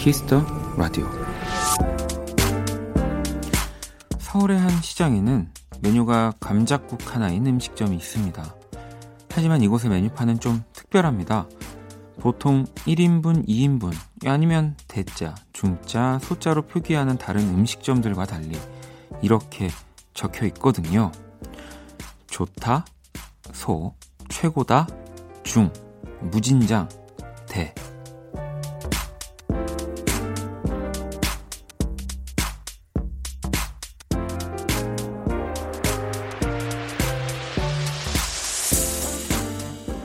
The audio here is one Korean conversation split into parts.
키스터 라디오 서울의 한 시장에는 메뉴가 감작국 하나인 음식점이 있습니다. 하지만 이곳의 메뉴판은 좀 특별합니다. 보통 1인분, 2인분, 아니면 대자, 중자, 소자로 표기하는 다른 음식점들과 달리 이렇게 적혀 있거든요. 좋다, 소, 최고다, 중, 무진장, 대.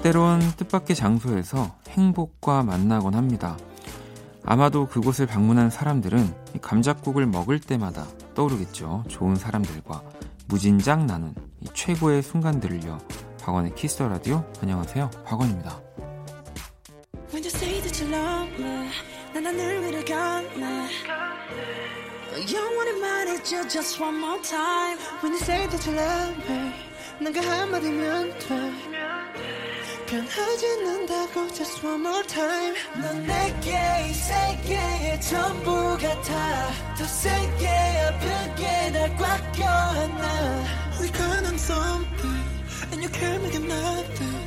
때론 뜻밖의 장소에서 행복과 만나곤 합니다. 아마도 그곳을 방문한 사람들은 감작국을 먹을 때마다 떠오르겠죠. 좋은 사람들과 무진장 나눈 최고의 순간들을요. 박원의 키스터 라디오 안녕하세요. 박원입니다. 변하지 않는다고 just one more time 넌 내게 이 세계의 전부 같아 더 세게 아프게 날꽉 껴안아 We count on something and you can't make it nothing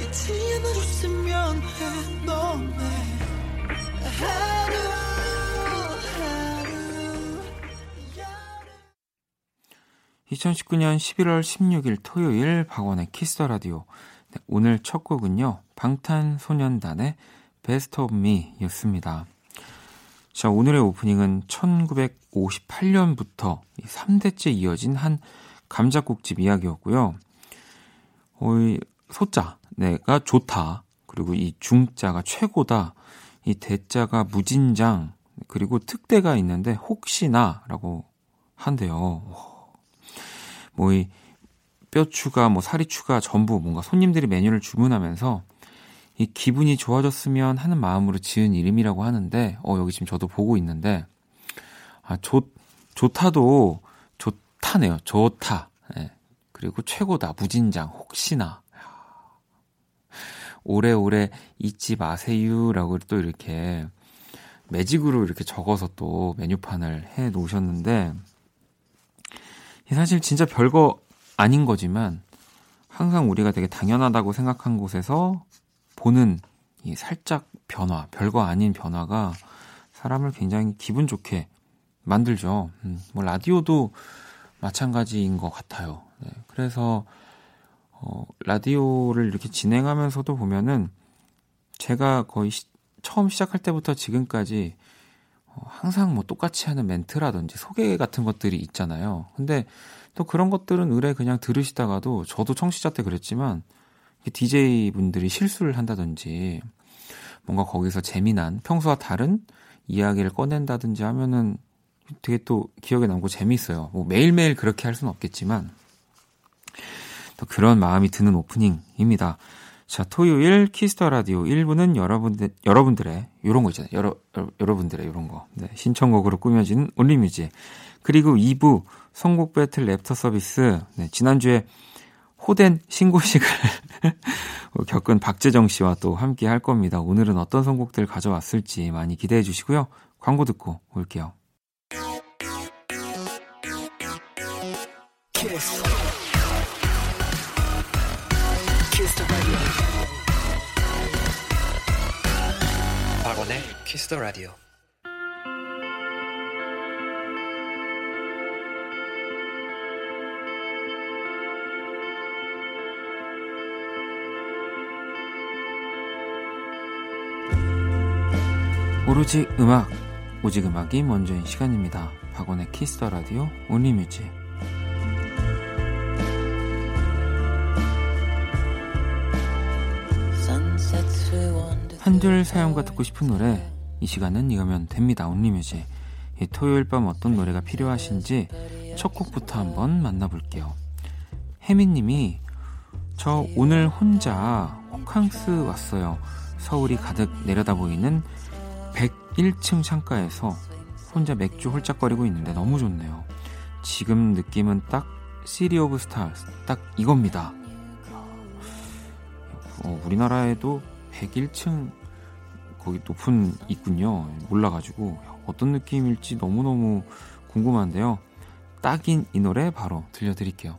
잊지 않아줬으면 해 너네 하루 하루 2019년 11월 16일 토요일 박원의 키스 터 라디오 네, 오늘 첫 곡은요, 방탄소년단의 베스트 오브 미였습니다. 자, 오늘의 오프닝은 1958년부터 3대째 이어진 한 감자국집 이야기였고요. 어, 이 소자, 내가 좋다. 그리고 이 중자가 최고다. 이 대자가 무진장. 그리고 특대가 있는데 혹시나라고 한대요. 뭐 이 뼈 추가, 뭐 사리 추가, 전부 뭔가 손님들이 메뉴를 주문하면서 이 기분이 좋아졌으면 하는 마음으로 지은 이름이라고 하는데, 어, 여기 지금 저도 보고 있는데, 아, 좋, 좋다도 좋다네요. 좋다. 네. 그리고 최고다. 무진장. 혹시나. 오래오래 잊지 마세요라고 또 이렇게 매직으로 이렇게 적어서 또 메뉴판을 해 놓으셨는데, 사실 진짜 별거 아닌 거지만 항상 우리가 되게 당연하다고 생각한 곳에서 보는 이 살짝 변화, 별거 아닌 변화가 사람을 굉장히 기분 좋게 만들죠. 음, 뭐 라디오도 마찬가지인 것 같아요. 네, 그래서 어, 라디오를 이렇게 진행하면서도 보면은 제가 거의 시, 처음 시작할 때부터 지금까지 어, 항상 뭐 똑같이 하는 멘트라든지 소개 같은 것들이 있잖아요. 근데 또 그런 것들은 의뢰 그냥 들으시다가도 저도 청취자 때 그랬지만 DJ 분들이 실수를 한다든지 뭔가 거기서 재미난 평소와 다른 이야기를 꺼낸다든지 하면은 되게 또 기억에 남고 재미있어요. 뭐 매일매일 그렇게 할 수는 없겠지만 또 그런 마음이 드는 오프닝입니다. 자, 토요일 키스터 라디오 1부는 여러분들, 여러분들의, 요런 거 있잖아요. 여러, 여러 분들의 요런 거. 네, 신청곡으로 꾸며지는 온리뮤직. 그리고 2부 선곡 배틀 랩터 서비스. 네, 지난주에 호된 신고식을 겪은 박재정 씨와 또 함께 할 겁니다. 오늘은 어떤 선곡들 가져왔을지 많이 기대해 주시고요. 광고 듣고 올게요. 키스. 키스 박원의 키스 더 라디오. 오로지 음악, 오직 음악이 먼저인 시간입니다. 박원의 키스터 라디오 온리뮤직. 한줄 사연과 듣고 싶은 노래 이 시간은 이거면 됩니다. 온리뮤직. 이 토요일 밤 어떤 노래가 필요하신지 첫 곡부터 한번 만나볼게요. 혜민님이 저 오늘 혼자 호캉스 왔어요. 서울이 가득 내려다 보이는 101층 창가에서 혼자 맥주 홀짝거리고 있는데 너무 좋네요. 지금 느낌은 딱 시리 오브 스타스 딱 이겁니다. 어, 우리나라에도 101층 거기 높은 있군요. 몰라가지고 어떤 느낌일지 너무너무 궁금한데요. 딱인 이 노래 바로 들려드릴게요.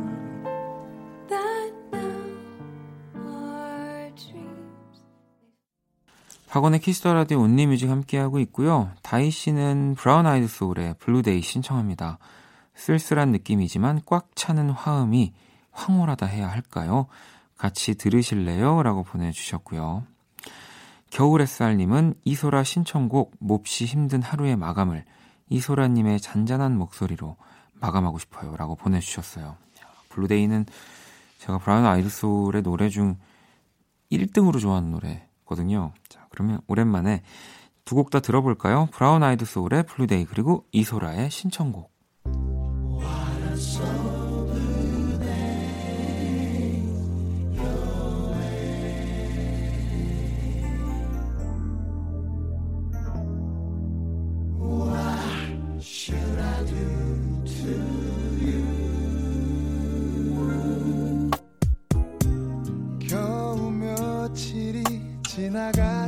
박원의 키스터 라디오 온리 뮤직 함께하고 있고요. 다희 씨는 브라운 아이드 소울의 블루데이 신청합니다. 쓸쓸한 느낌이지만 꽉 차는 화음이 황홀하다 해야 할까요? 같이 들으실래요? 라고 보내주셨고요. 겨울 햇살님은 이소라 신청곡 몹시 힘든 하루의 마감을 이소라님의 잔잔한 목소리로 마감하고 싶어요. 라고 보내주셨어요. 블루데이는 제가 브라운 아이드솔의 노래 중 1등으로 좋아하는 노래거든요. 자, 그러면 오랜만에 두 곡 다 들어볼까요? 브라운 아이드 소울의 블루데이 그리고 이소라의 신청곡. 지나갔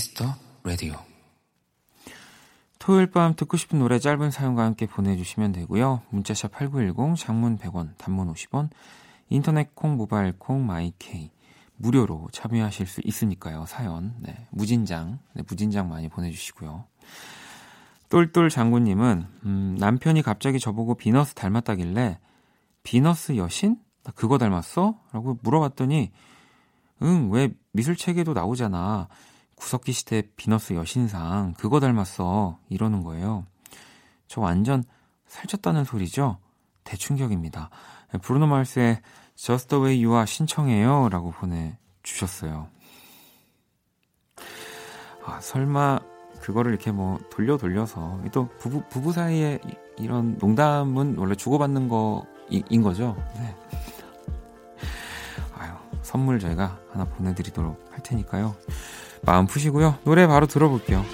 키스터 라디오. 토요일 밤 듣고 싶은 노래 짧은 사연과 함께 보내주시면 되고요. 문자샵 8910, 장문 100원, 단문 50원, 인터넷 콩, 모바일 콩, 마이케이 무료로 참여하실 수 있으니까요. 사연, 네, 무진장, 네, 무진장 많이 보내주시고요. 똘똘 장군님은 음, 남편이 갑자기 저보고 비너스 닮았다길래 비너스 여신? 나 그거 닮았어? 라고 물어봤더니 응, 왜 미술책에도 나오잖아. 구석기 시대 비너스 여신상 그거 닮았어 이러는 거예요. 저 완전 살쪘다는 소리죠? 대충격입니다. 브루노 마스의 Just the way you are 신청해요 라고 보내주셨어요. 아, 설마 그거를 이렇게 뭐 돌려 돌려서 또 부부, 부부 사이에 이런 농담은 원래 주고받는 거인 거죠? 네. 아유, 선물 저희가 하나 보내드리도록 할 테니까요. 마음 푸시고요. 노래 바로 들어볼게요.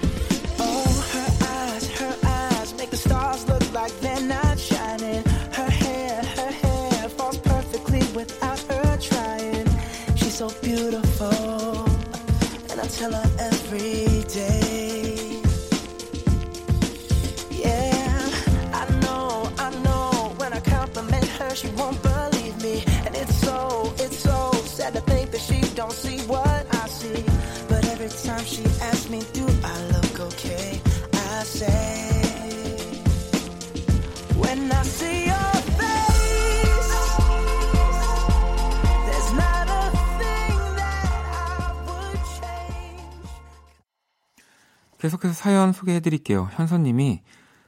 사연 소개해 드릴게요. 현서님이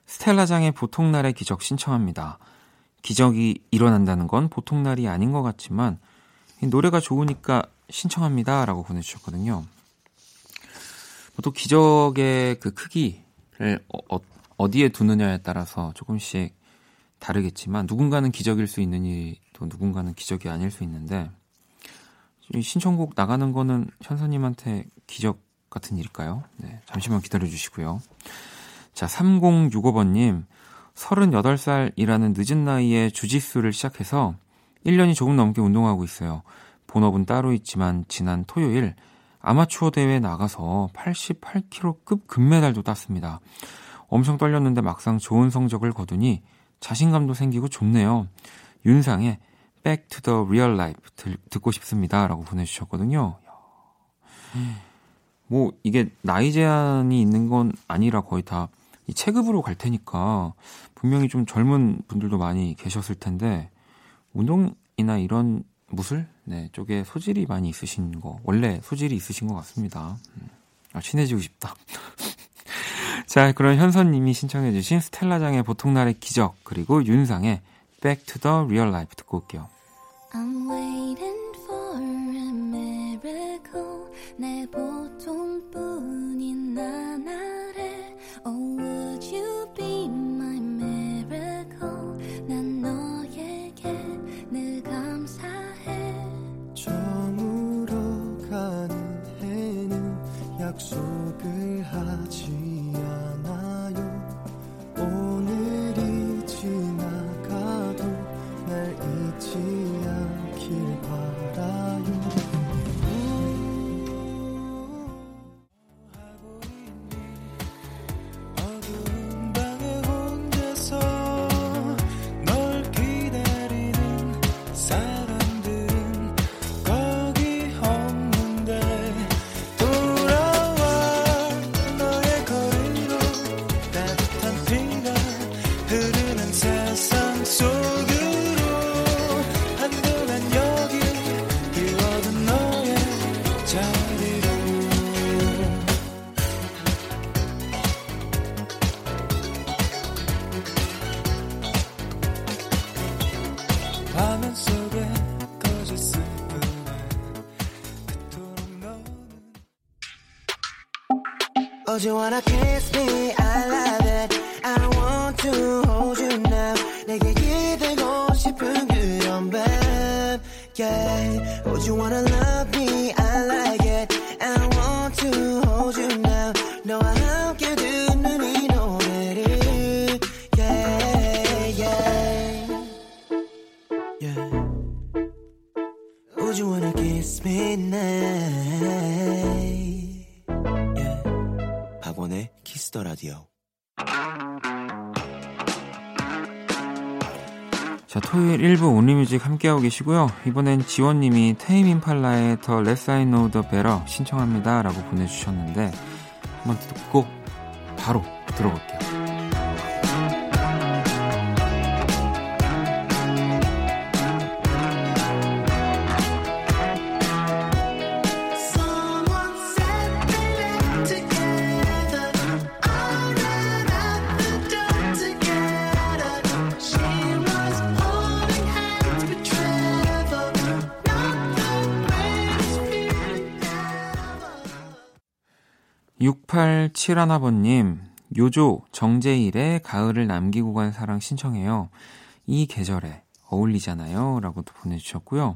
스텔라장의 보통날의 기적 신청합니다. 기적이 일어난다는 건 보통날이 아닌 것 같지만 노래가 좋으니까 신청합니다. 라고 보내주셨거든요. 또 기적의 그 크기를 어, 어 디에 두느냐에 따라서 조금씩 다르겠지만 누군가는 기적일 수 있는 일이 또 누군가는 기적이 아닐 수 있는데 신청곡 나가는 거는 현서님한테 기적 같은 일일까요? 네, 잠시만 기다려 주시고요. 자, 3065번님, 38살이라는 늦은 나이에 주짓수를 시작해서 1년이 조금 넘게 운동하고 있어요. 본업은 따로 있지만 지난 토요일 아마추어 대회에 나가서 88kg급 금메달도 땄습니다. 엄청 떨렸는데 막상 좋은 성적을 거두니 자신감도 생기고 좋네요. 윤상의 Back to the Real Life 듣고 싶습니다. 라고 보내주셨거든요. 뭐, 이게 나이 제한이 있는 건 아니라 거의 다 이 체급으로 갈 테니까 분명히 좀 젊은 분들도 많이 계셨을 텐데 운동이나 이런 무술 네, 쪽에 소질이 많이 있으신 거 원래 소질이 있으신 것 같습니다. 음. 아, 친해지고 싶다. 자, 그럼 현선님이 신청해주신 스텔라장의 보통날의 기적 그리고 윤상의 Back to the Real Life 듣고 올게요. 함께하고 계시고요. 이번엔 지원님이 테임 임팔라의 더 Less I Know The Better 신청합니다. 라고 보내주셨는데, 한번 듣고 바로 들어볼게요. 6871아버님, 요조 정재일의 가을을 남기고 간 사랑 신청해요. 이 계절에 어울리잖아요. 라고도 보내주셨고요.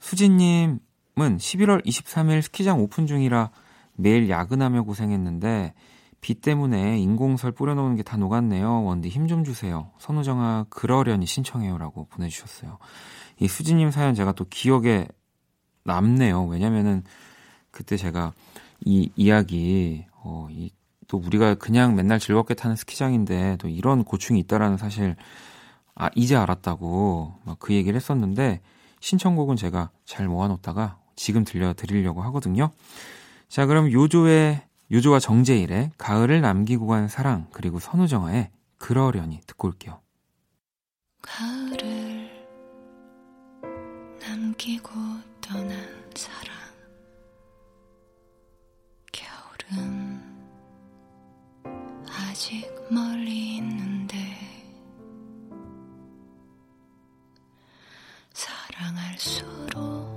수진님은 11월 23일 스키장 오픈 중이라 매일 야근하며 고생했는데 비 때문에 인공설 뿌려놓은 게 다 녹았네요. 원디 힘 좀 주세요. 선우정아 그러려니 신청해요. 라고 보내주셨어요. 이 수진님 사연 제가 또 기억에 남네요. 왜냐면은 그때 제가 이 이야기, 어, 이, 또 우리가 그냥 맨날 즐겁게 타는 스키장인데 또 이런 고충이 있다라는 사실, 아, 이제 알았다고 막 그 얘기를 했었는데 신청곡은 제가 잘 모아놓다가 지금 들려드리려고 하거든요. 자, 그럼 요조의, 요조와 정재일의 가을을 남기고 간 사랑, 그리고 선우정아의 그러려니 듣고 올게요. 가을을 남기고 떠난 사랑. 오늘은 아직 멀리 있는데 사랑할수록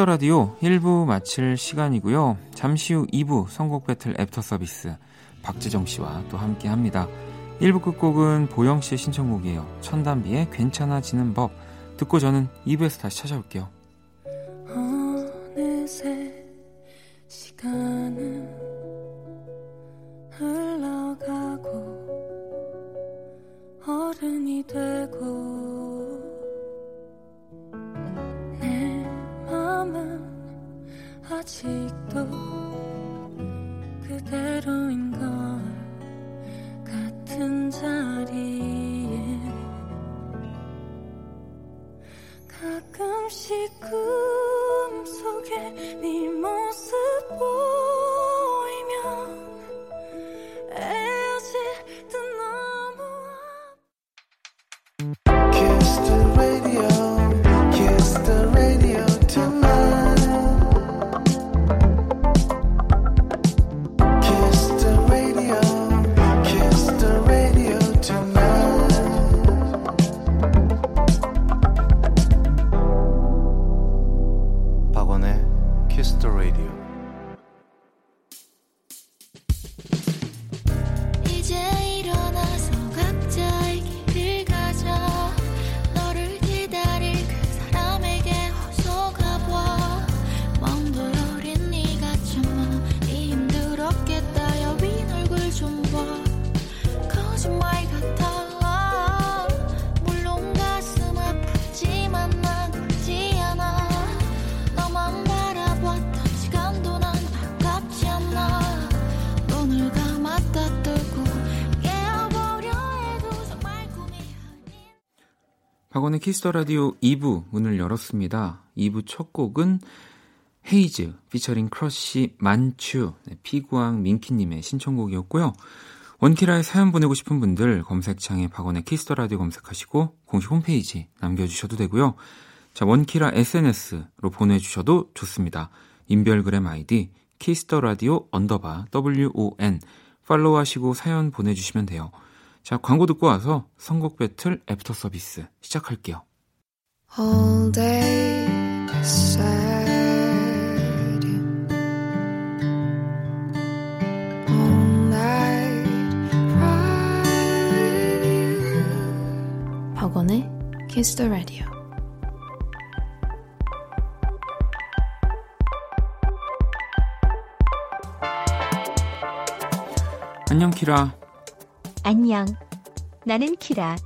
키스 라디오 1부 마칠 시간이고요. 잠시 후 2부 선곡 배틀 애프터 서비스 박지정 씨와 또 함께 합니다. 1부 끝곡은 보영 씨의 신청곡이에요. 천단비의 괜찮아지는 법 듣고 저는 2부에서 다시 찾아올게요. 어느새 시간은 흘러가고 어른이 되고 아직도 그대로인 걸 같은 자리에 가끔씩 꿈속에 네 박원의 Kiss the Radio 2부 문을 열었습니다. 2부 첫 곡은 헤이즈 피처링 크러쉬 만추 네, 피구왕 민키님의 신청곡이었고요. 원키라에 사연 보내고 싶은 분들 검색창에 박원의 Kiss the Radio 검색하시고 공식 홈페이지 남겨주셔도 되고요. 자 원키라 SNS로 보내주셔도 좋습니다. 인별그램 아이디 Kiss the Radio 언더바 WON 팔로우하시고 사연 보내주시면 돼요. 자, 광고 듣고 와서 선곡 배틀 애프터 서비스 시작할게요. All day you. All night. 박원의 Kiss the Radio. 안녕 키라. 안녕. 나는 키라.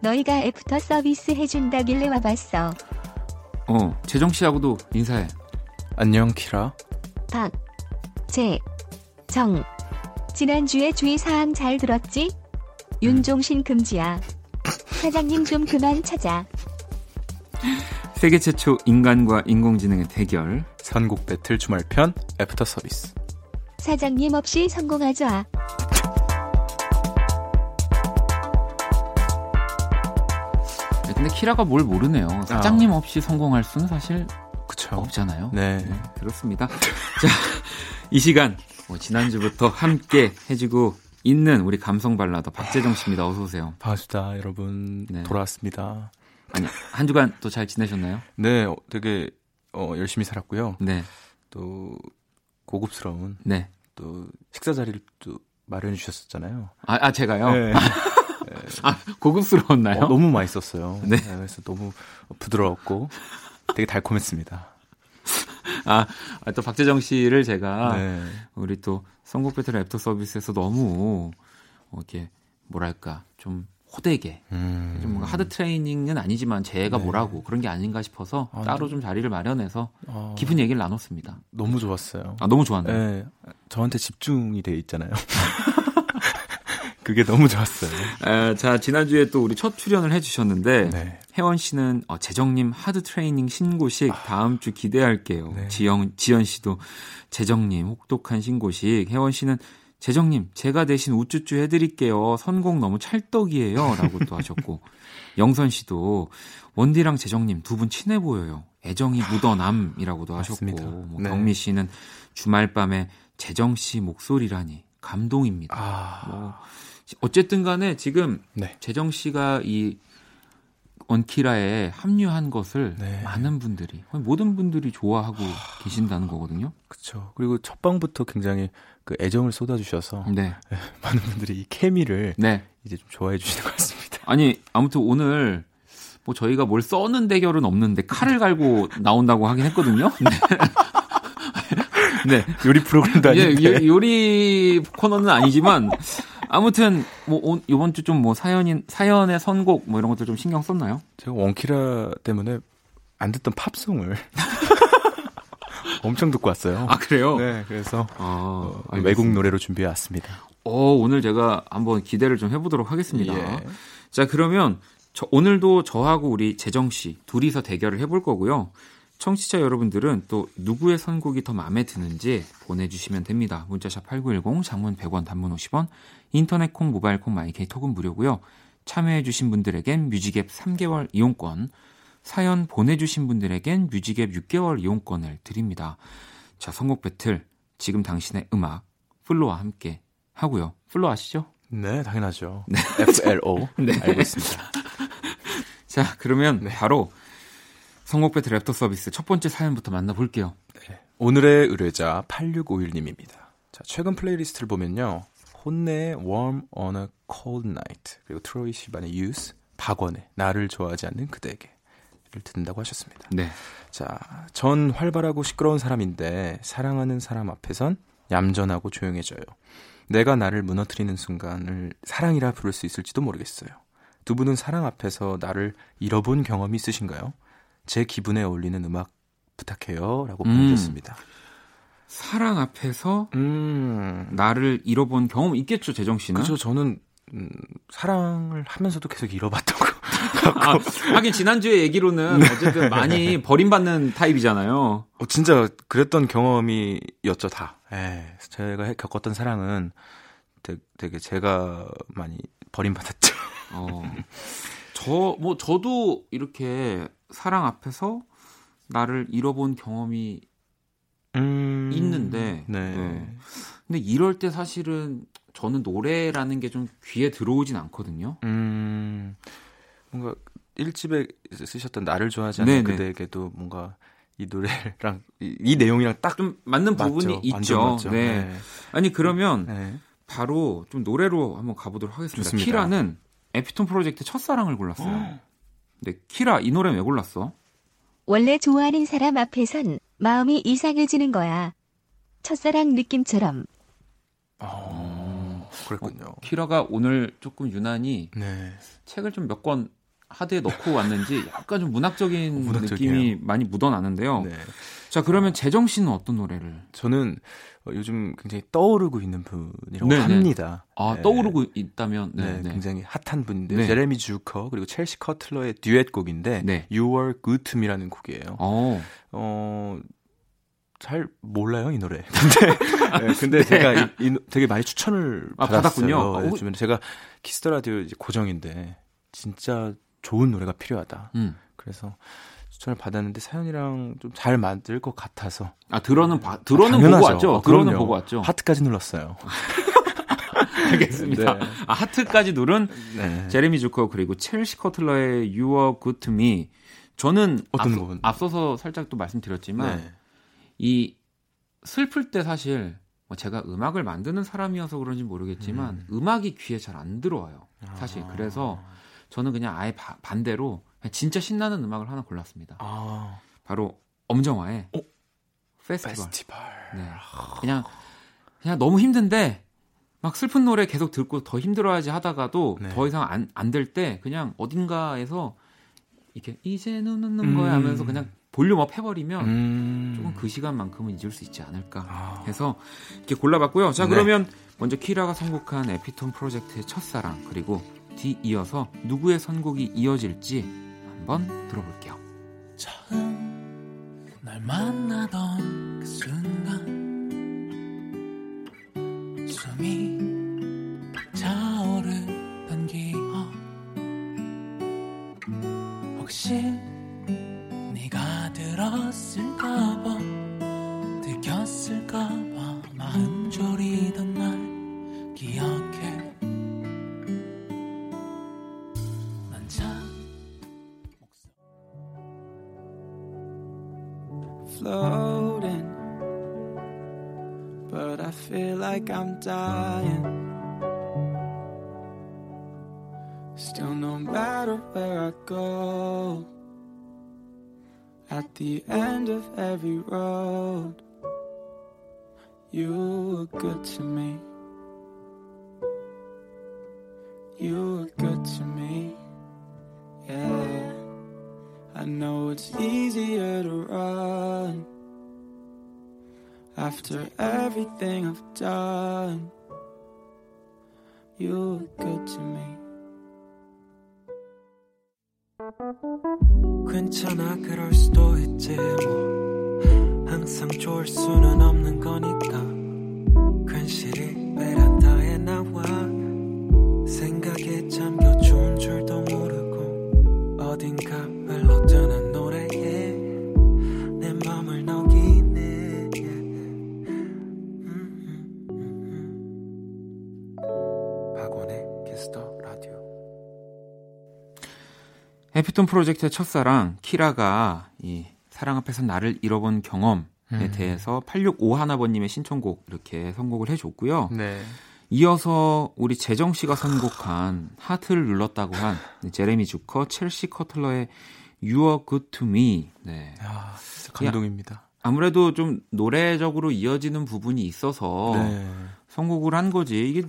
너희가 애프터 서비스 해준다길래 와봤어. 어, 재정 씨하고도 인사해. 안녕, 키라. 박, 재, 정. 지난주에 주의사항 잘 들었지? 윤종신 금지야. 사장님 좀 그만 찾아. 세계 최초 인간과 인공지능의 대결. 선곡 배틀 주말편 애프터 서비스. 사장님 없이 성공하자. 근데 키라가 뭘 모르네요. 사장님 없이 성공할 수는 사실 그쵸. 없잖아요. 네. 네, 그렇습니다. 자, 이 시간 뭐 지난주부터 함께 해주고 있는 우리 감성 발라더 박재정 씨입니다. 어서 오세요. 반갑습니다, 여러분. 네. 돌아왔습니다. 아니 한 주간 또 잘 지내셨나요? 네, 어, 되게 어, 열심히 살았고요. 네, 또 고급스러운 네. 또 식사 자리를 또 마련해 주셨었잖아요. 아, 아 제가요. 네. 아 고급스러웠나요? 어, 너무 맛있었어요. 네. 그래서 너무 부드러웠고 되게 달콤했습니다. 아, 아, 또 박재정 씨를 제가 네. 우리 또 선곡 배틀 애프터 서비스에서 너무 어, 이렇게 뭐랄까 좀 호되게 음. 좀 뭔가 하드 트레이닝은 아니지만 제가 네. 뭐라고 그런 게 아닌가 싶어서 아, 따로 좀 자리를 마련해서 어, 깊은 얘기를 나눴습니다. 너무 좋았어요. 아 너무 좋았네요. 네, 저한테 집중이 돼 있잖아요. 그게 너무 좋았어요. 아, 자 지난주에 또 우리 첫 출연을 해주셨는데 네. 혜원 씨는 어, 재정님 하드 트레이닝 신고식 다음 주 기대할게요. 네. 지영 지연 씨도 재정님 혹독한 신고식. 혜원 씨는 재정님 제가 대신 우쭈쭈 해드릴게요. 선곡 너무 찰떡이에요.라고 또 하셨고 영선 씨도 원디랑 재정님 두 분 친해 보여요. 애정이 묻어남이라고도 하셨고 맞습니다. 뭐 네. 경미 씨는 주말 밤에 재정 씨 목소리라니 감동입니다. 아, 뭐 어쨌든 간에 지금 네. 재정 씨가 이 원키라에 합류한 것을 네. 많은 분들이 모든 분들이 좋아하고 계신다는 거거든요. 그렇죠. 그리고 첫 방부터 굉장히 그 애정을 쏟아주셔서 네. 많은 분들이 이 케미를 네. 이제 좀 좋아해 주시는 것 같습니다. 아니 아무튼 오늘 뭐 저희가 뭘 써는 대결은 없는데 칼을 갈고 나온다고 하긴 했거든요. 네. 네. 요리 프로그램도 예, 아닌데. 요- 요리 코너는 아니지만 아무튼 뭐 오- 이번 주 좀 뭐 사연인 사연의 선곡 뭐 이런 것들 좀 신경 썼나요? 제가 원키라 때문에 안 듣던 팝송을 엄청 듣고 왔어요. 아 그래요? 네, 그래서 아, 어. 외국 노래로 준비해 왔습니다. 어, 오늘 제가 한번 기대를 좀 해보도록 하겠습니다. 예. 자, 그러면 저- 오늘도 저하고 우리 재정 씨 둘이서 대결을 해볼 거고요. 청취자 여러분들은 또 누구의 선곡이 더 마음에 드는지 보내주시면 됩니다. 문자샵 8910, 장문 100원, 단문 50원, 인터넷 콩, 모바일 콩, 마이케이 톡은 무료고요. 참여해주신 분들에겐 뮤직앱 3개월 이용권, 사연 보내주신 분들에겐 뮤직앱 6개월 이용권을 드립니다. 자, 선곡 배틀, 지금 당신의 음악, 플로와 함께 하고요. 플로 아시죠? 네, 당연하죠. FLO 네. 알고 있습니다. 자, 그러면 네. 바로 선곡 배틀 애프터 서비스 첫 번째 사연부터 만나볼게요. 오늘의 의뢰자 8651님입니다. 자, 최근 플레이리스트를 보면요. 혼내의 Warm on a Cold Night 그리고 트로이 시반의 Use, 박원의 나를 좋아하지 않는 그대에게 를 듣는다고 하셨습니다. 네. 자, 전 활발하고 시끄러운 사람인데 사랑하는 사람 앞에선 얌전하고 조용해져요. 내가 나를 무너뜨리는 순간을 사랑이라 부를 수 있을지도 모르겠어요. 두 분은 사랑 앞에서 나를 잃어본 경험이 있으신가요? 제 기분에 어울리는 음악 부탁해요. 라고 음. 보내주셨습니다. 사랑 앞에서 음. 나를 잃어본 경험 있겠죠, 재정 씨는? 그죠. 저는, 음, 사랑을 하면서도 계속 잃어봤던 거. 아, 하긴 지난주에 얘기로는 네. 어쨌든 많이 버림받는 타입이잖아요. 어, 진짜 그랬던 경험이었죠, 다. 예, 제가 해- 겪었던 사랑은 되게, 되게 제가 많이 버림받았죠. 어. 저, 뭐, 저도 이렇게 사랑 앞에서 나를 잃어본 경험이 음, 있는데, 네. 네. 근데 이럴 때 사실은 저는 노래라는 게 좀 귀에 들어오진 않거든요. 음, 뭔가 일집에 쓰셨던 나를 좋아하지 않는 네네. 그대에게도 뭔가 이 노래랑 이, 이 내용이랑 딱 좀 맞는 부분이 맞죠. 있죠. 완전 맞죠. 네. 네. 아니 그러면 네. 바로 좀 노래로 한번 가보도록 하겠습니다. 좋습니다. 키라는 에피톤 프로젝트 첫사랑을 골랐어요. 네, 키라 이 노래 왜 골랐어? 원래 좋아하는 사람 앞에선 마음이 이상해지는 거야. 첫사랑 느낌처럼. 어, 그랬군요. 키라가 오늘 조금 유난히 네. 책을 좀 몇 권 하드에 넣고 왔는지 약간 좀 문학적인 어. 느낌이 많이 묻어나는데요. 네. 자 그러면 재정 씨는 어떤 노래를? 저는 어, 요즘 굉장히 떠오르고 있는 분이라고 네네. 합니다. 아 네. 떠오르고 있다면 네, 네, 네. 굉장히 핫한 분인데 네. 제레미 주커 그리고 첼시 커틀러의 듀엣곡인데 네. You Are Good to Me라는 곡이에요. 어, 어, 잘 몰라요 이 노래. 근데 네, 근데 제가 이, 이 노- 되게 많이 추천을 아. 받았군요. 아, 요즘에 제가 Kiss the Radio 이제 고정인데 진짜 좋은 노래가 필요하다. 음. 그래서 추천을 받았는데 사연이랑 좀 잘 맞을 것 같아서 아 들어는 봐 들어는 당연하죠. 보고 왔죠. 어, 들어는. 보고 왔죠. 하트까지 눌렀어요. 알겠습니다. 네. 아 하트까지 누른 네. 제레미 주커 그리고 첼시 커틀러의 You Are Good to Me. 저는 어떤 앞서, 부분? 앞서서 살짝 또 말씀드렸지만 네. 이 슬플 때 사실 뭐 제가 음악을 만드는 사람이어서 그런지 모르겠지만 음. 악이 귀에 잘 안 들어와요. 사실 아. 그래서 저는 그냥 아예 바, 반대로 진짜 신나는 음악을 하나 골랐습니다. 아, 바로 엄정화의 어? 페스티벌. 페스티벌. 네. 그냥 그냥 너무 힘든데 막 슬픈 노래 계속 듣고 더 힘들어야지 하다가도 네. 더 이상 안 안 될 때 그냥 어딘가에서 이렇게 이제는 웃는 거야 음. 하면서 그냥 volume up 해버리면 음. 조금 그 시간만큼은 잊을 수 있지 않을까 아. 해서 이렇게 골라봤고요. 자 네. 그러면 먼저 키라가 선곡한 에피톤 프로젝트의 첫사랑 그리고 뒤 이어서 누구의 선곡이 이어질지 한번 들어볼게요. 처음 날 만나던 그 순간 숨이 차오르던 기억 혹시 네가 들었을까봐 들켰을까봐 마음 졸이던 날 floating, but I feel like I'm dying. Still, no matter where I go, at the end of every road, you were good to me. You were good to me, yeah. I know it's easier to run after everything I've done. You were good to me. 괜찮아 그럴 수도 있지 뭐 항상 좋을 수는 없는 거니까 괜시리 베란다에 나와 에피톤 프로젝트의 첫사랑 키라가 이 사랑 앞에서 나를 잃어본 경험에 음. 대해서 8651번님의 신청곡 이렇게 선곡을 해줬고요. 네. 이어서 우리 재정 씨가 선곡한 하트를 눌렀다고 한 제레미 주커, 첼시 커틀러의 You Are Good to Me. 네. 야, 진짜 감동입니다. 아무래도 좀 노래적으로 이어지는 부분이 있어서 네. 선곡을 한 거지. 이게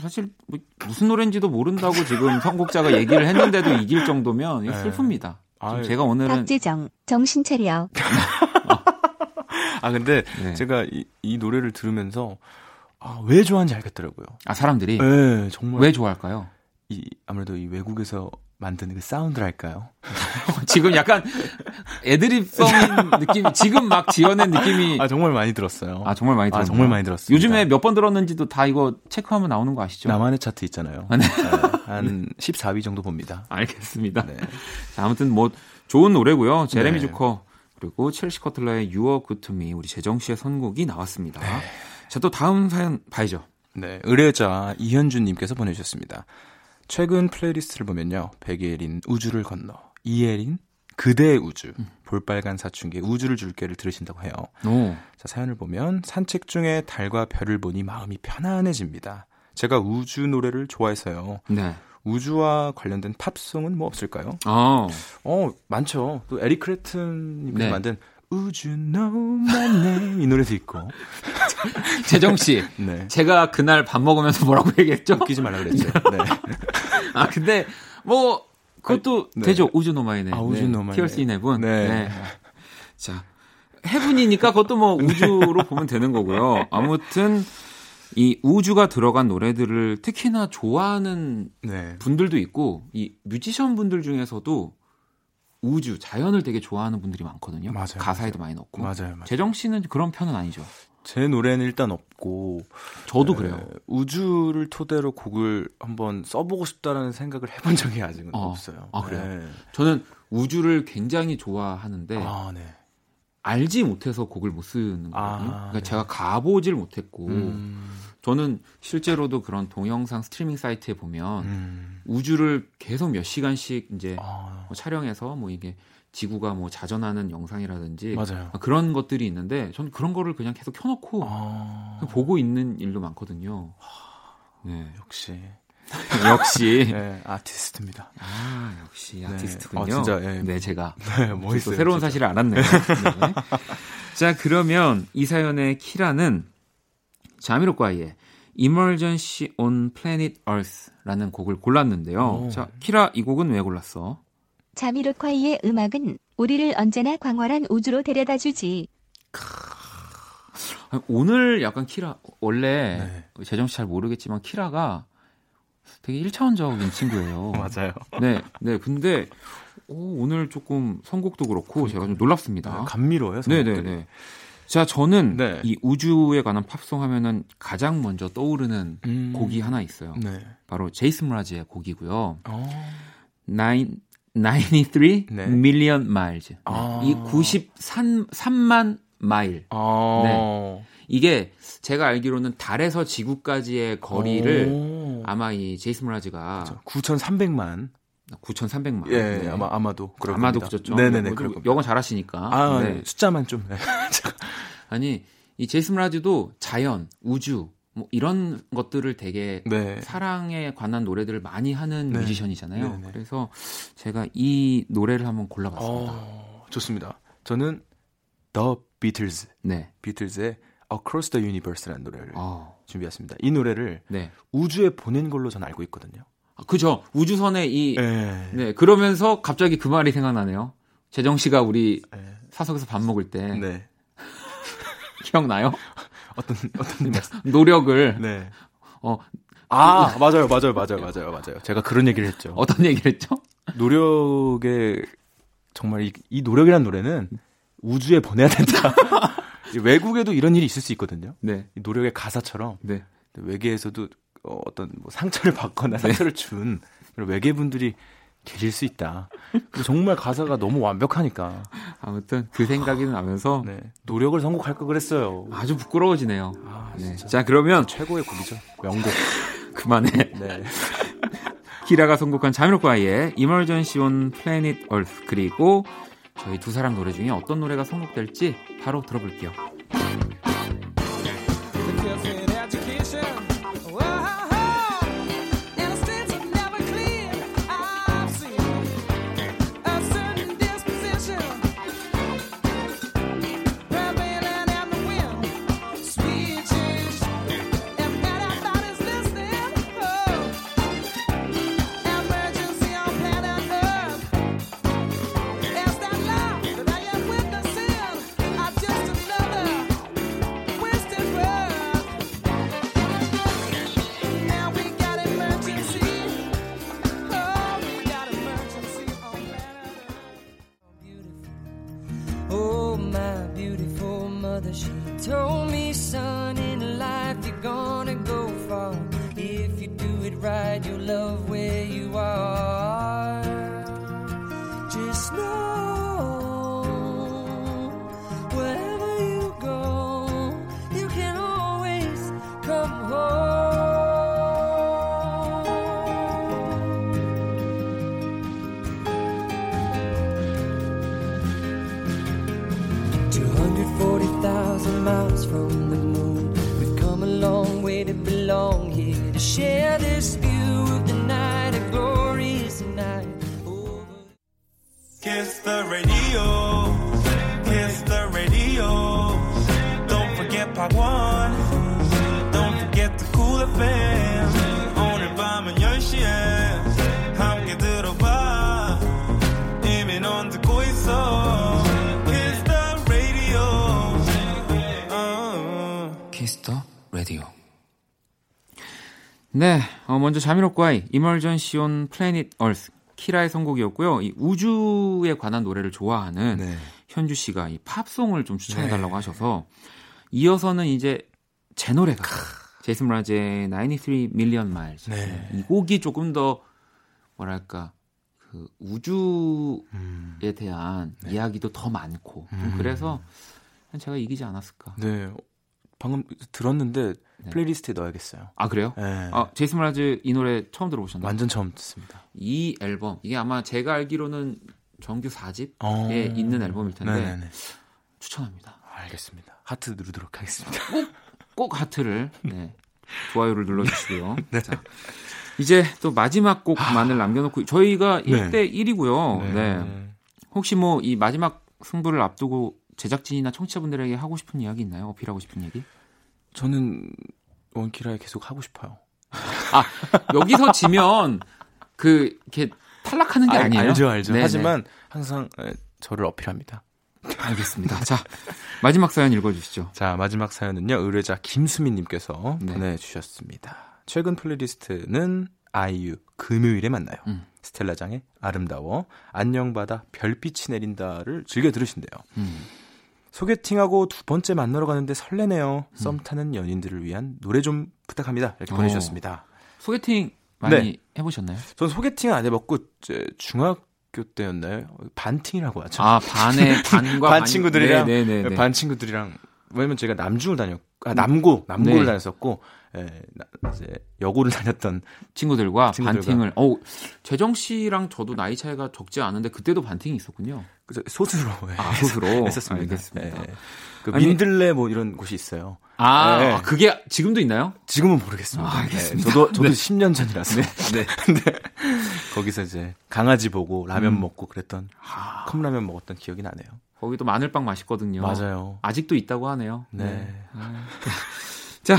사실 뭐 무슨 노래인지도 모른다고 지금 선곡자가 얘기를 했는데도 이길 정도면 네. 슬픕니다. 아유. 제가 오늘은 박재정, 정신 차려. 아 근데 네. 제가 이, 이 노래를 들으면서 아, 왜 좋아하는지 알겠더라고요. 아 사람들이 네, 정말 왜 좋아할까요? 이 아무래도 이 외국에서 만드는 그 사운드랄까요? 지금 약간 애드립성인 느낌이 지금 막 지어낸 느낌이 아 정말 많이 들었어요. 아 정말 많이 아, 들었어요. 정말 많이 들었습니다. 요즘에 몇 번 들었는지도 다 이거 체크하면 나오는 거 아시죠? 나만의 차트 있잖아요. 아, 네. 한 14위 정도 봅니다. 알겠습니다. 네. 자, 아무튼 뭐 좋은 노래고요. 제레미 네. 주커 그리고 첼시 커틀러의 You Are Good to Me 우리 재정 씨의 선곡이 나왔습니다. 자, 또 다음 사연 봐야죠. 네, 의뢰자 이현주님께서 보내주셨습니다. 최근 플레이리스트를 보면요. 백예린 우주를 건너, 이예린 그대의 우주, 볼빨간 사춘기의 우주를 줄게를 들으신다고 해요. 오. 자, 사연을 보면 산책 중에 달과 별을 보니 마음이 편안해집니다. 제가 우주 노래를 좋아해서요. 네. 우주와 관련된 팝송은 뭐 없을까요? 아, 어, 많죠. 또 에릭 크레튼님께서 네. 만든 우주 너만네 이 노래도 있고. 재정 씨. 네. 제가 그날 밥 먹으면서 뭐라고 얘기했죠? 웃기지 말라 그랬죠. 네. 아, 근데 뭐 그것도 네. 되죠. 우주 노마이네. 아, 우주 노마이네. Tears in Heaven. 네. 자, Heaven이니까 그것도 뭐 우주로 보면 되는 거고요. 아무튼 이 우주가 들어간 노래들을 특히나 좋아하는 네. 분들도 있고 이 뮤지션 분들 중에서도 우주, 자연을 되게 좋아하는 분들이 많거든요. 맞아요, 가사에도 많이 넣고. 맞아요, 맞아요. 재정 씨는 그런 편은 아니죠. 제 노래는 일단 없고 저도 에, 그래요. 우주를 토대로 곡을 한번 써보고 싶다라는 생각을 해본 적이 아직은 어. 없어요. 아, 그래요? 네. 저는 우주를 굉장히 좋아하는데 아, 네. 알지 못해서 곡을 못 쓰는 거거든요. 아, 그러니까 네. 제가 가보질 못했고 음, 저는 실제로도 그런 동영상 스트리밍 사이트에 보면 음. 우주를 계속 몇 시간씩 이제 아, 뭐 촬영해서 뭐 이게 지구가 뭐 자전하는 영상이라든지 맞아요. 그런 것들이 있는데 저는 그런 거를 그냥 계속 켜놓고 아, 보고 있는 일도 많거든요. 네. 역시 역시 네, 아티스트입니다. 아 역시 네. 아티스트군요. 아, 진짜, 예. 네 제가 네, 또 멋있어요. 새로운 진짜. 사실을 알았네요. 네. 자 그러면 이 사연의 키라는 자미로과이의 Emergency on Planet Earth라는 곡을 골랐는데요. 오. 자 키라 이 곡은 왜 골랐어? 자미로콰이의 음악은 우리를 언제나 광활한 우주로 데려다 주지. 오늘 약간 키라 원래 네. 재정 씨 잘 모르겠지만 키라가 되게 1차원적인 친구예요. 맞아요. 네, 네. 근데 오, 오늘 조금 선곡도 그렇고 제가 좀 놀랍습니다. 아, 감미로워요. 네, 네, 선곡들이. 네. 자, 저는 네. 이 우주에 관한 팝송 하면은 가장 먼저 떠오르는 음. 곡이 하나 있어요. 네. 바로 제이슨 브라즈의 곡이고요. 어. Nine, 93 네. million miles. 네. 아. 이 93만 마일. 아. 이게 제가 알기로는 달에서 지구까지의 거리를 오. 아마 이 제이슨 브라즈가 9,300만. 9,300만. 예, 네. 아마 아마도 그럴 아마도 겁니다. 그렇죠. 네 네네, 뭐, 그럴 겁니다. 영어 잘하시니까. 아, 네. 숫자만 좀. 네. 아니 이 제이슨 브라즈도 자연, 우주 뭐 이런 것들을 되게 네. 사랑에 관한 노래들을 많이 하는 네. 뮤지션이잖아요. 네, 네. 그래서 제가 이 노래를 한번 골라봤습니다. 어, 좋습니다. 저는 The Beatles, 네. 비틀즈의 Across the Universe라는 노래를 어, 준비했습니다. 이 노래를 네. 우주에 보낸 걸로 저는 알고 있거든요. 아, 그죠. 우주선에 이 네. 네. 그러면서 갑자기 그 말이 생각나네요. 재정 씨가 우리 네. 사석에서 밥 먹을 때 네. 기억나요? 어떤 어떤? 노력을 네. 어, 아, 맞아요. 맞아요. 맞아요. 맞아요. 맞아요. 제가 그런 얘기를 했죠. 어떤 얘기를 했죠? 노력의 정말 이, 이 노력이라는 노래는 우주에 보내야 된다. 외국에도 이런 일이 있을 수 있거든요. 네. 이 노력의 가사처럼 네. 외계에서도 어, 어떤 뭐 상처를 받거나 상처를 준 그런 외계 분들이 계실 수 있다. 정말 가사가 너무 완벽하니까 아무튼 그 생각이 나면서 네. 노력을 선곡할 걸 그랬어요. 아주 부끄러워지네요. 아, 네. 자, 그러면 최고의 곡이죠. 명곡. 그만해. 네. 키라가 선곡한 자미로과이의 Emergency on Planet Earth 그리고 저희 두 사람 노래 중에 어떤 노래가 선곡될지 바로 들어볼게요. you love where you are. Kiss the radio. Kiss the radio. Don't forget Part 1. Don't forget the cool FM. 오늘 밤은 10시에 함께 들어봐. 이미 넌 듣고 있어. Kiss the radio. 어. 키스터 라디오. 네, 어, 먼저 자미로과이 Emergency on Planet Earth 키라의 선곡이었고요. 이 우주에 관한 노래를 좋아하는 네. 현주 씨가 이 팝송을 좀 추천해 달라고 하셔서 이어서는 이제 제 노래가 제이슨 므라즈의 93 Million Miles. 네. 이 곡이 조금 더 뭐랄까 그 우주에 음. 대한 네. 이야기도 더 많고 좀 음. 그래서 제가 이기지 않았을까. 네. 방금 들었는데 네. 플레이리스트에 넣어야겠어요. 아 그래요? 네. 아 제이슨 므라즈 이 노래 처음 들어보셨나요? 완전 처음 듣습니다. 이 앨범 이게 아마 제가 알기로는 정규 4집에 어. 있는 앨범일 텐데 네네네. 추천합니다. 알겠습니다. 하트 누르도록 하겠습니다. 꼭 하트를 네, 좋아요를 눌러주시고요. 네. 자, 이제 또 마지막 곡만을 남겨놓고 저희가 네. 1대 1이고요. 네. 혹시 뭐 이 마지막 승부를 앞두고 제작진이나 청취자분들에게 하고 싶은 이야기 있나요? 어필하고 싶은 얘기? 저는 원키라에 계속 하고 싶어요. 아 여기서 지면 그 이렇게 탈락하는 게 알- 아니에요. 알죠, 알죠. 네네. 하지만 항상 에, 저를 어필합니다. 알겠습니다. 자 마지막 사연 읽어주시죠. 자, 마지막 사연은요. 의뢰자 김수민님께서 네. 보내주셨습니다. 최근 플레이리스트는 아이유 금요일에 만나요. 음. 스텔라장의 아름다워 안녕바다 별빛이 내린다를 즐겨 들으신대요. 음. 소개팅하고 두 번째 만나러 가는데 설레네요. 썸 타는 연인들을 위한 노래 좀 부탁합니다. 이렇게 어. 보내주셨습니다. 소개팅 많이 네. 해보셨나요? 전 소개팅 안 해봤고 중학교 때였나요? 반팅이라고 하죠. 아 반의 반과 반 반- 친구들이랑 네, 네, 네, 네. 반 친구들이랑 왜냐면 제가 남중을 다녔 아 남고 남고를 네. 다녔었고 예, 나- 이제 여고를 다녔던 친구들과, 친구들과. 반팅을. 어 재정 씨랑 저도 나이 차이가 적지 않은데 그때도 반팅이 있었군요. 그 소수로 예, 아 소수로 했었습니다. 알겠습니다. 예. 그 아니- 민들레 뭐 이런 곳이 있어요. 아, 네. 아, 그게 지금도 있나요? 지금은 모르겠습니다. 아, 알겠습니다. 예, 저도 저도 10년 전이라서 네. 거기서 이제 강아지 보고 라면 음. 먹고 그랬던 아, 컵라면 먹었던 기억이 나네요. 거기도 마늘빵 맛있거든요. 맞아요. 아직도 있다고 하네요. 네. 아. 자,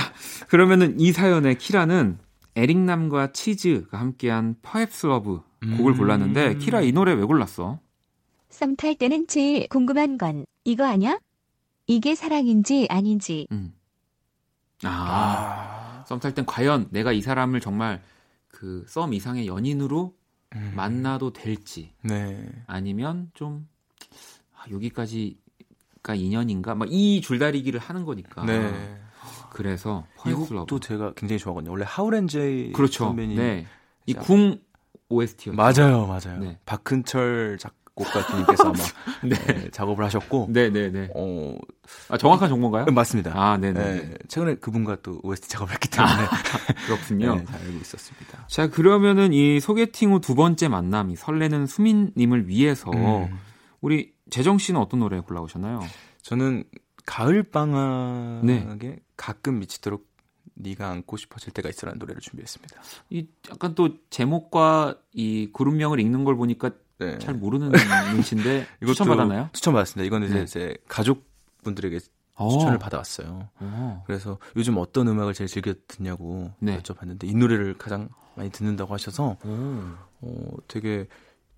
그러면은 이 사연의 키라는 에릭남과 치즈가 함께한 Perhaps Love 곡을 음. 골랐는데 키라 이 노래 왜 골랐어? 썸 탈 때는 제일 궁금한 건 이거 아냐? 이게 사랑인지 아닌지. 음. 아, 아. 썸 탈 땐 과연 내가 이 사람을 정말 그 썸 이상의 연인으로 음. 만나도 될지 네. 아니면 좀 아, 여기까지가 인연인가? 막 이 줄다리기를 하는 거니까. 네. 그래서 이 Perhaps 곡도 Love. 제가 굉장히 좋아하거든요. 원래 하울앤제이 그렇죠. 선배님 네. 이 자. 궁 OST였죠. 맞아요, 맞아요. 네. 박근철 작곡가 님께서 아마 네. 네, 작업을 하셨고, 네, 네, 네. 어 아, 정확한 정보인가요? 맞습니다. 아, 네, 네. 네, 최근에 그분과 또 OST 작업을 했기 때문에 그렇군요. 네, 잘 알고 있었습니다. 자, 그러면은 이 소개팅 후 두 번째 만남 이 설레는 수민님을 위해서 음, 우리 재정 씨는 어떤 노래 골라오셨나요? 저는 가을 방학에 네. 가끔 미치도록 네가 안고 싶어질 때가 있어라는 노래를 준비했습니다. 이 약간 또 제목과 이 그룹명을 읽는 걸 보니까 네. 잘 모르는 눈치인데 추천받았나요? 추천받았습니다. 이거는 이제 네. 제 가족분들에게 어. 추천을 받아왔어요. 어. 그래서 요즘 어떤 음악을 제일 즐겨 듣냐고 네. 여쭤봤는데 이 노래를 가장 많이 듣는다고 하셔서 오. 어, 되게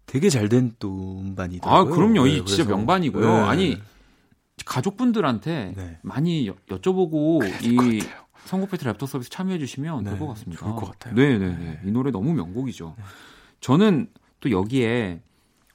되게 잘 된또 아, 음반이더라고요. 그럼요. 이 네, 진짜 그래서- 명반이고요. 네. 아니 가족분들한테 네. 많이 여, 될것 이 같아요. 선곡배틀 랩터 서비스 참여해 주시면 네, 될것 같습니다. 좋을 것 같아요. 네, 네, 네. 이 노래 너무 명곡이죠. 저는 또 여기에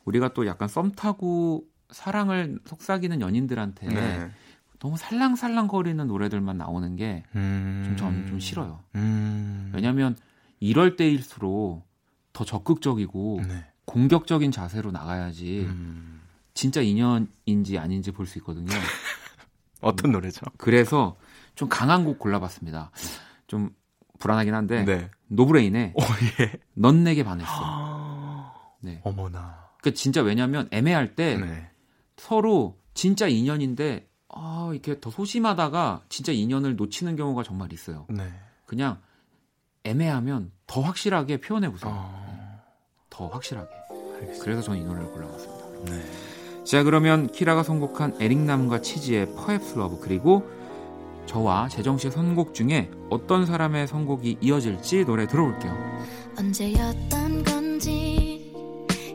우리가 또 약간 썸 타고 사랑을 속삭이는 연인들한테 네. 너무 살랑살랑거리는 노래들만 나오는 게좀 음. 저는 좀 싫어요. 음. 왜냐하면 이럴 때일수록 더 적극적이고 네. 공격적인 자세로 나가야지 음. 진짜 인연인지 아닌지 볼 수 있거든요. 어떤 노래죠? 그래서 좀 강한 곡 골라봤습니다. 좀 불안하긴 한데 네. 노브레인의 오 예. 넌 내게 반했어. 아, 네. 어머나. 그 진짜 왜냐면 애매할 때 네. 서로 진짜 인연인데 아 이렇게 더 소심하다가 진짜 인연을 놓치는 경우가 정말 있어요. 네. 그냥 애매하면 더 확실하게 표현해 보세요. 어, 더 확실하게. 알겠습니다. 그래서 저는 이 노래를 골라봤습니다. 네. 자 그러면 키라가 선곡한 에릭남과 치즈의 Perhaps Love 그리고 저와 재정 씨의 선곡 중에 어떤 사람의 선곡이 이어질지 노래 들어볼게요. 언제였던 건지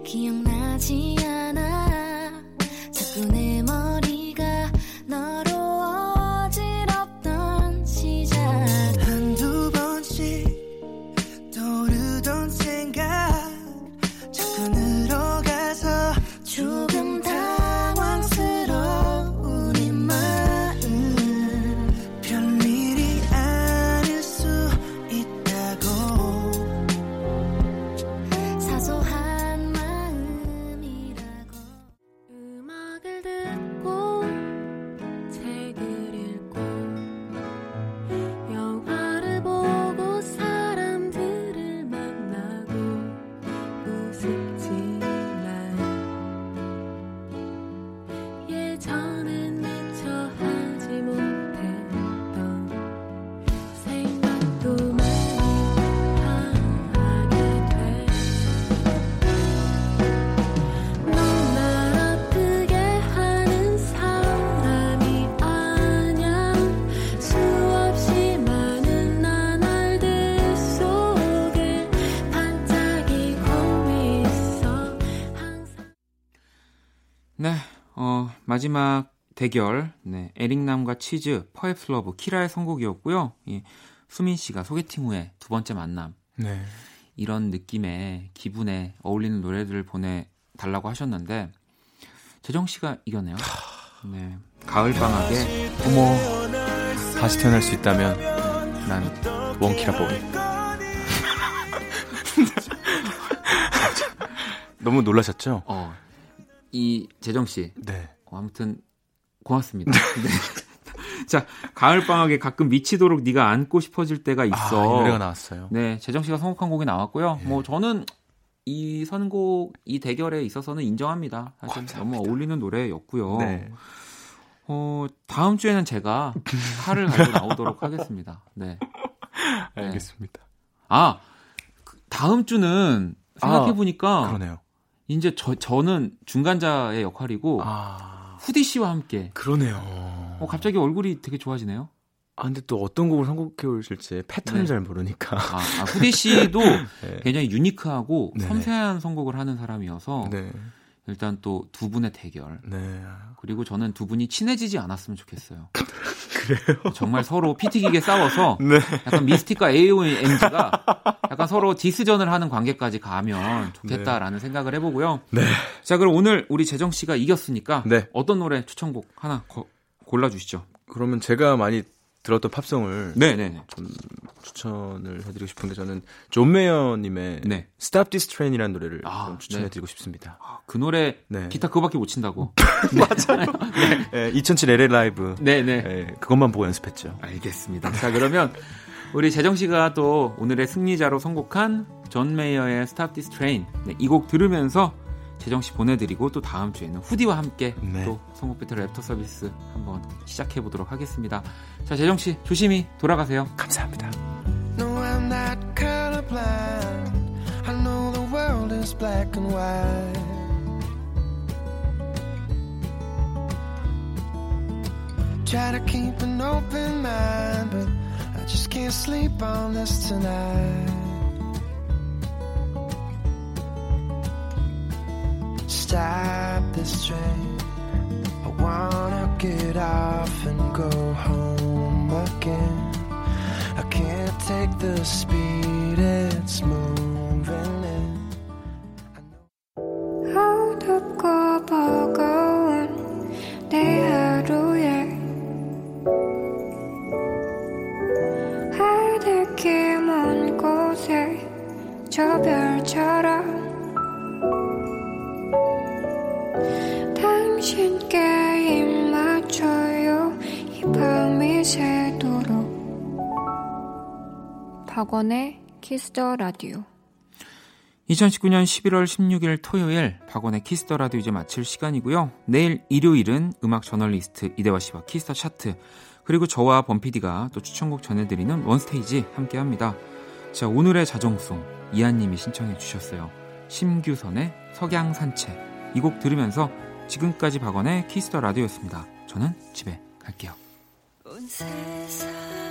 기억나지 않아 마지막 대결, 네, 에릭남과 치즈, Perhaps Love, 키라의 선곡이었고요. 예, 수민 씨가 소개팅 후에 두 번째 만남. 네. 이런 느낌의 기분에 어울리는 노래들을 보내달라고 하셨는데, 재정 씨가 이겼네요. 네. 가을방학의, 어머. 다시 태어날 수 있다면 난 원키라 보이. 너무 놀라셨죠? 어, 이 재정 씨, 네. 어, 아무튼 고맙습니다. 네. 자, 가을 방학에 가끔 미치도록 네가 안고 싶어질 때가 아, 이 있어. 노래가 나왔어요. 네, 재정 씨가 선곡한 곡이 나왔고요. 예. 뭐 저는 이 선곡 이 대결에 있어서는 인정합니다. 사실 감사합니다. 너무 어울리는 노래였고요. 네. 어, 다음 주에는 제가 칼을 가지고 나오도록 하겠습니다. 네. 알겠습니다. 아, 그 다음 주는 생각해 보니까 그러네요. 이제 저 저는 중간자의 역할이고 아, 후디 씨와 함께 그러네요. 어, 갑자기 얼굴이 되게 좋아지네요. 아, 근데 또 어떤 곡을 선곡해 오실지 패턴을 네. 잘 모르니까. 아, 아, 후디 씨도 네. 굉장히 유니크하고. 섬세한 선곡을 하는 사람이어서 네. 일단 또 두 분의 대결 네. 그리고 저는 두 분이 친해지지 않았으면 좋겠어요. 그래요? 정말 서로 피튀기게 싸워서 네. 약간 미스틱과 AOMG가 약간 서로 디스전을 하는 관계까지 가면 좋겠다라는 생각을 해보고요. 네. 자, 그럼 오늘 우리 재정 씨가 이겼으니까 네. 어떤 노래 추천곡 하나 거- 골라주시죠. 그러면 제가 많이 들었던 팝송을 네네네. 좀 추천을 해드리고 싶은 게 저는 존 메이어님의 네. Stop This Train이라는 노래를 아, 좀 추천해드리고 싶습니다. 그 노래 네. 기타 그거밖에 못 친다고. 네, 2007 LA 라이브 네네. 네, 그것만 보고 연습했죠. 알겠습니다. 자, 그러면 우리 재정 씨가 또 오늘의 승리자로 선곡한 존 메이어의 Stop This Train 네, 이곡 들으면서 재정 씨 보내드리고 또 다음 주에는 후디와 함께 네. 또 배틀 랩터 서비스 한번 시작해 보도록 하겠습니다. 자, 재정 씨 조심히 돌아가세요. 감사합니다. No, I'm not colorblind. I know the world is black and white. Try to keep an open mind, but I just can't sleep on this tonight. Stop this train. I wanna get off and go home again. I can't take the speed it's moving in. 어둡고 버거운 내 하루에 하늘길 먼 곳에 저 별처럼 박원의 키스 더 라디오 2019년 11월 16일 토요일 박원의 키스 더 라디오 이제 마칠 시간이고요. 내일 일요일은 음악 저널리스트 이대화 씨와 키스 더 차트 그리고 저와 범피디가 또 추천곡 전해드리는 원스테이지 함께합니다. 자 오늘의 자정송 이한님이 신청해 주셨어요. 심규선의 석양 산책 이 곡 들으면서 지금까지 박원의 키스 더 라디오였습니다. 저는 집에 갈게요. 온 세상